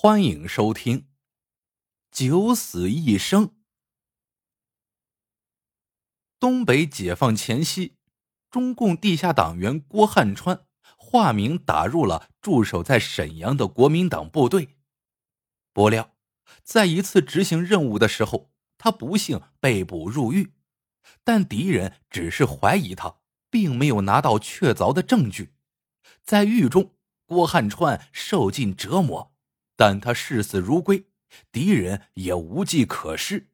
欢迎收听《九死一生》。东北解放前夕，中共地下党员郭汉川化名打入了驻守在沈阳的国民党部队。不料，在一次执行任务的时候，他不幸被捕入狱。但敌人只是怀疑他，并没有拿到确凿的证据。在狱中，郭汉川受尽折磨。但他视死如归，敌人也无计可施。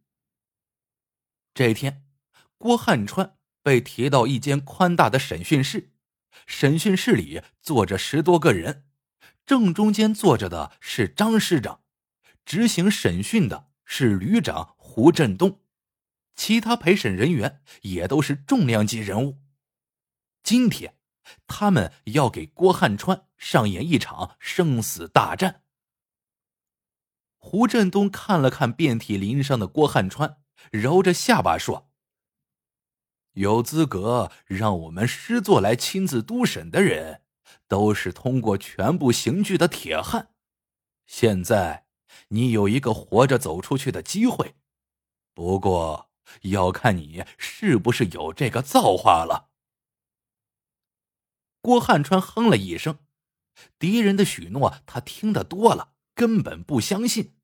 这天，郭汉川被提到一间宽大的审讯室，审讯室里坐着十多个人，正中间坐着的是张师长，执行审讯的是旅长胡振东，其他陪审人员也都是重量级人物。今天，他们要给郭汉川上演一场生死大战。胡振东看了看遍体鳞伤的郭汉川，揉着下巴说：“有资格让我们师座来亲自督审的人，都是通过全部刑具的铁汉。现在你有一个活着走出去的机会，不过要看你是不是有这个造化了。”郭汉川哼了一声，敌人的许诺他听得多了。根本不相信。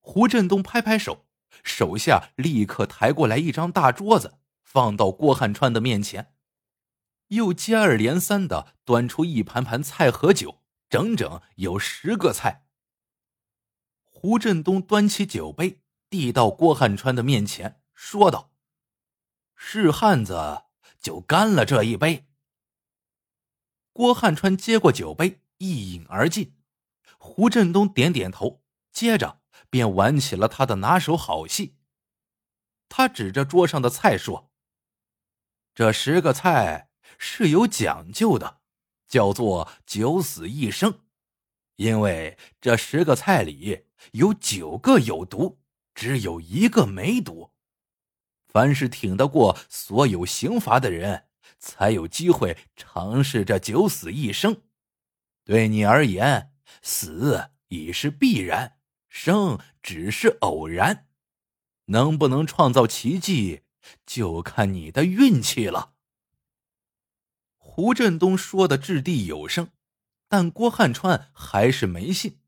胡振东拍拍手，手下立刻抬过来一张大桌子，放到郭汉川的面前，又接二连三的端出一盘盘菜和酒，整整有十个菜。胡振东端起酒杯，递到郭汉川的面前，说道：“是汉子，就干了这一杯。”郭汉川接过酒杯，一饮而尽。胡振东点点头，接着便玩起了他的拿手好戏。他指着桌上的菜说：“这十个菜是有讲究的，叫做九死一生，因为这十个菜里有九个有毒，只有一个没毒。凡是挺得过所有刑罚的人，才有机会尝试这九死一生。对你而言。”死已是必然，生只是偶然，能不能创造奇迹，就看你的运气了。胡振东说的掷地有声，但郭汉川还是没信，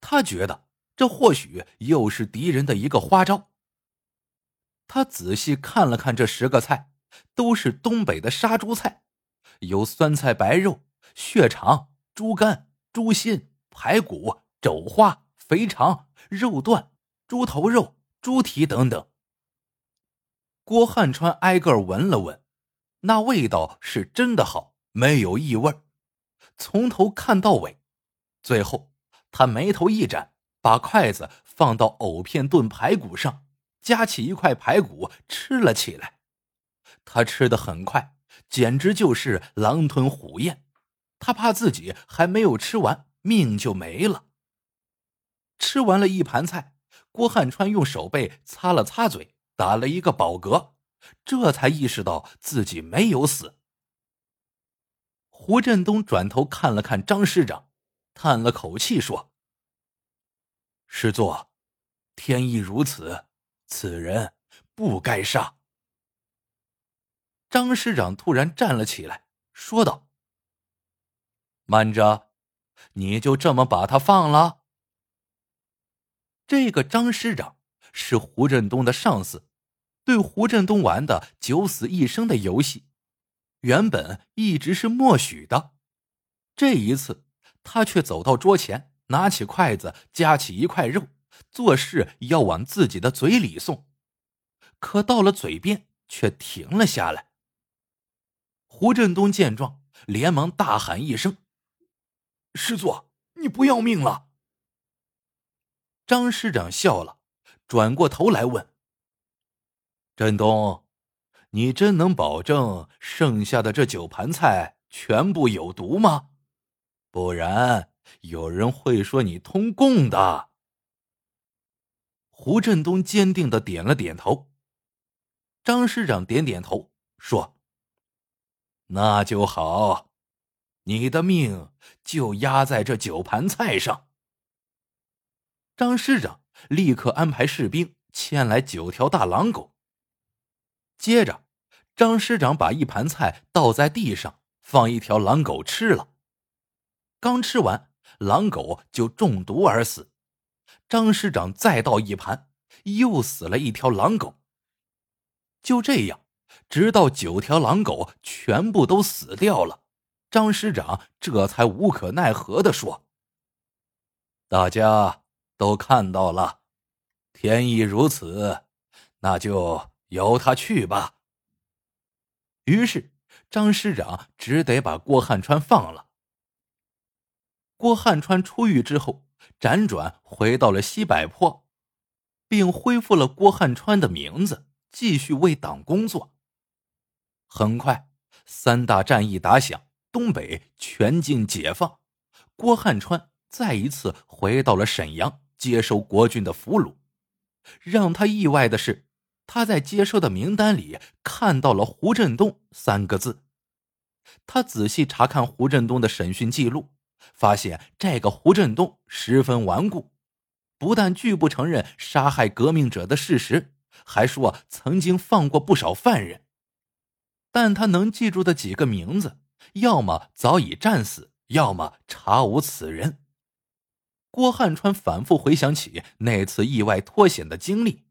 他觉得这或许又是敌人的一个花招。他仔细看了看这十个菜，都是东北的杀猪菜，有酸菜白肉、血肠、猪肝、猪心。排骨、肘花、肥肠、肉段、猪头肉、猪蹄等等。郭汉川挨个闻了闻，那味道是真的好，没有异味从头看到尾。最后，他眉头一展，把筷子放到藕片炖排骨上，夹起一块排骨吃了起来。他吃的很快，简直就是狼吞虎咽。他怕自己还没有吃完。命就没了。吃完了一盘菜，郭汉川用手背擦了擦嘴，打了一个饱嗝，这才意识到自己没有死。胡振东转头看了看张师长，叹了口气说：“师座，天意如此，此人不该杀。”张师长突然站了起来，说道：“慢着。”你就这么把他放了？这个张师长是胡振东的上司，对胡振东玩的九死一生的游戏，原本一直是默许的。这一次，他却走到桌前，拿起筷子夹起一块肉，做事要往自己的嘴里送，可到了嘴边却停了下来。胡振东见状，连忙大喊一声。师座，你不要命了？张师长笑了，转过头来问：“振东，你真能保证剩下的这九盘菜全部有毒吗？不然有人会说你通共的。”胡振东坚定的点了点头。张师长点点头，说：“那就好。”你的命就压在这九盘菜上，张师长立刻安排士兵牵来九条大狼狗。接着，张师长把一盘菜倒在地上，放一条狼狗吃了。刚吃完，狼狗就中毒而死。张师长再倒一盘，又死了一条狼狗。就这样，直到九条狼狗全部都死掉了，张师长这才无可奈何的说：“大家都看到了，天意如此，那就。”由他去吧。于是张师长只得把郭汉川放了。郭汉川出狱之后，辗转回到了西柏坡，并恢复了郭汉川的名字，继续为党工作。很快，三大战役打响，东北全境解放，郭汉川再一次回到了沈阳，接受国军的俘虏。让他意外的是。他在接收的名单里看到了“胡振东”三个字。他仔细查看胡振东的审讯记录，发现这个胡振东十分顽固，不但拒不承认杀害革命者的事实，还说曾经放过不少犯人。但他能记住的几个名字，要么早已战死，要么查无此人。郭汉川反复回想起那次意外脱险的经历。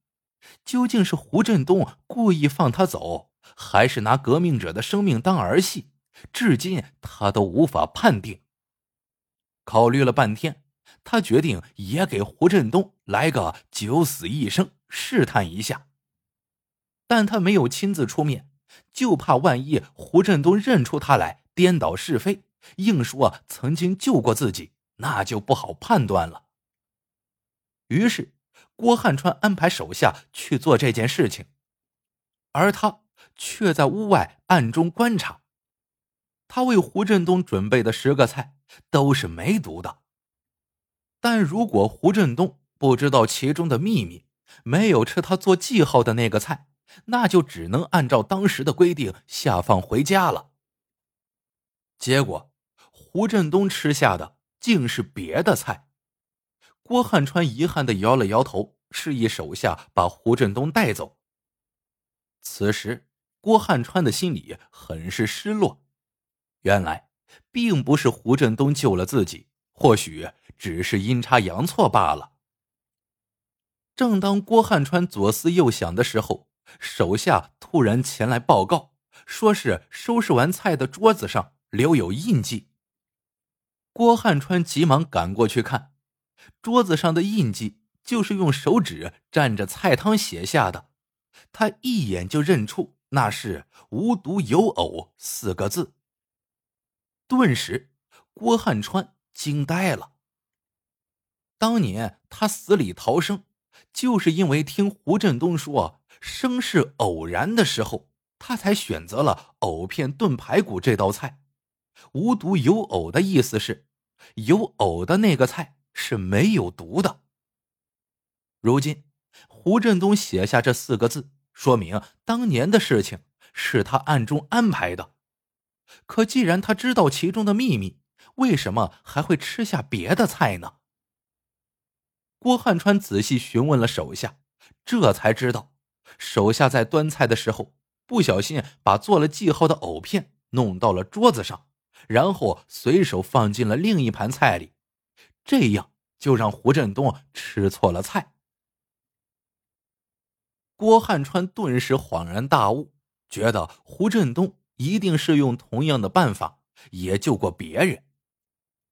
究竟是胡振东故意放他走，还是拿革命者的生命当儿戏？至今他都无法判定。考虑了半天，他决定也给胡振东来个九死一生，试探一下。但他没有亲自出面，就怕万一胡振东认出他来，颠倒是非，硬说曾经救过自己，那就不好判断了。于是。郭汉川安排手下去做这件事情，而他却在屋外暗中观察。他为胡振东准备的十个菜都是没毒的，但如果胡振东不知道其中的秘密，没有吃他做记号的那个菜，那就只能按照当时的规定下放回家了。结果，胡振东吃下的竟是别的菜。郭汉川遗憾的摇了摇头，示意手下把胡振东带走。此时，郭汉川的心里很是失落。原来，并不是胡振东救了自己，或许只是阴差阳错罢了。正当郭汉川左思右想的时候，手下突然前来报告，说是收拾完菜的桌子上留有印记。郭汉川急忙赶过去看。桌子上的印记就是用手指蘸着菜汤写下的，他一眼就认出那是“无独有偶”四个字。顿时，郭汉川惊呆了。当年他死里逃生，就是因为听胡振东说“生是偶然”的时候，他才选择了藕片炖排骨这道菜。“无独有偶”的意思是，有藕的那个菜。是没有毒的。如今，胡振东写下这四个字，说明当年的事情是他暗中安排的。可既然他知道其中的秘密，为什么还会吃下别的菜呢？郭汉川仔细询问了手下，这才知道，手下在端菜的时候不小心把做了记号的藕片弄到了桌子上，然后随手放进了另一盘菜里。这样就让胡振东吃错了菜。郭汉川顿时恍然大悟，觉得胡振东一定是用同样的办法也救过别人。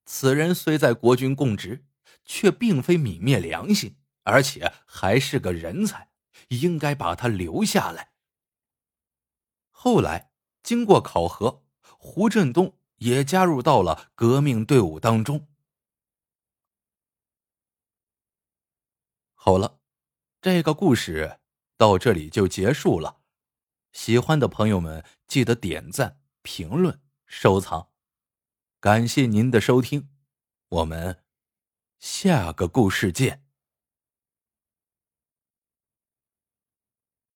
此人虽在国军供职，却并非泯灭良心，而且还是个人才，应该把他留下来。后来经过考核，胡振东也加入到了革命队伍当中。好了，这个故事到这里就结束了。喜欢的朋友们记得点赞、评论、收藏，感谢您的收听，我们下个故事见。